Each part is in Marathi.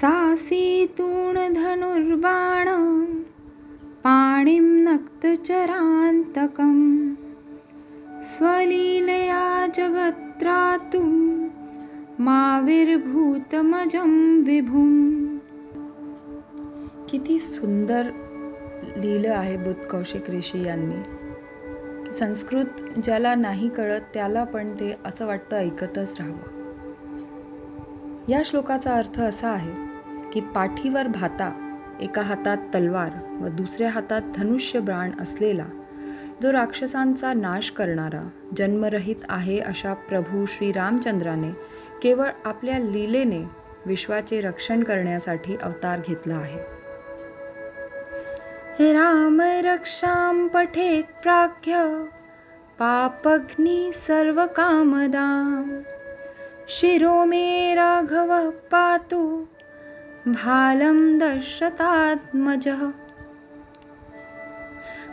सासीतूण धनुर्बाण पाणिं नक्तचरान्तकं स्वलीलया जगत्रातुं माविर्भूतमजं विभुम् किती सुंदर लिहिलं आहे बुध कौशिक ऋषी यांनी. संस्कृत ज्याला नाही कळत त्याला पण ते असं वाटतं ऐकतच राहावं. या श्लोकाचा अर्थ असा आहे की पाठीवर भाता एका हातात तलवार व दुसऱ्या हातात धनुष्य बाण असलेला जो राक्षसांचा नाश करणारा जन्मरहित आहे अशा प्रभू श्रीरामचंद्राने केवळ आपल्या लीलेने विश्वाचे रक्षण करण्यासाठी अवतार घेतला आहे. हे राम रक्षां पठेत प्राख्य पापग्नी सर्व कामदाम शिरो मे राघव पातु भालं दशरथात्मज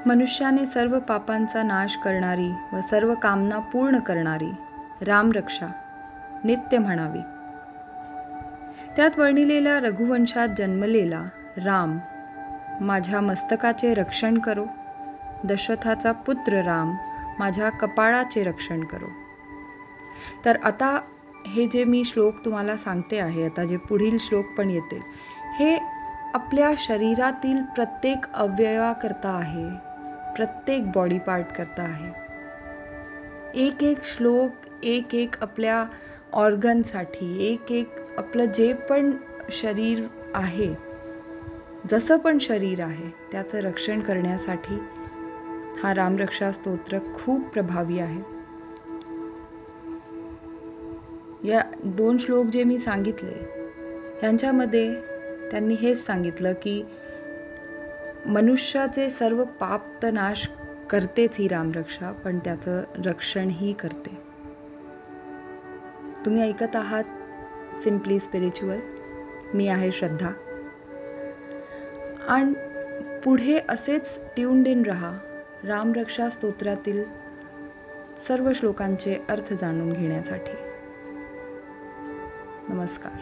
मनुष्याने सर्व पापांचा नाश करणारी व सर्व कामना पूर्ण करणारी रामरक्षा नित्य म्हणावी. त्यात वर्णिलेल्या रघुवंशात जन्मलेला राम माझ्या मस्तकाचे रक्षण करो. दशरथाचा पुत्र राम माझ्या कपाळाचे रक्षण करो. तर आता हे जे मी श्लोक तुम्हाला सांगते आहे आता जे पुढील श्लोक पण येतील हे आपल्या शरीरातील प्रत्येक अवयवाकरता आहे प्रत्येक बॉडी पार्ट करता आहे. एक एक श्लोक एक एक आपल्या ऑर्गनसाठी एक एक आपलं जे पण शरीर आहे जसं पण शरीर आहे त्याचं रक्षण करण्यासाठी हा रामरक्षा स्तोत्र खूप प्रभावी आहे. या दोन श्लोक जे मी सांगितले ह्यांच्यामध्ये त्यांनी हेच सांगितलं की मनुष्याचे सर्व पाप तर नाश करतेच ही रामरक्षा पण त्याचं रक्षणही करते. तुम्ही ऐकत आहात सिम्पली स्पिरिच्युअल मी आहे श्रद्धा. आणि पुढे असेच ट्यून्ड इन रहा रामरक्षा स्तोत्रातील सर्व श्लोकांचे अर्थ जाणून घेण्यासाठी. नमस्कार.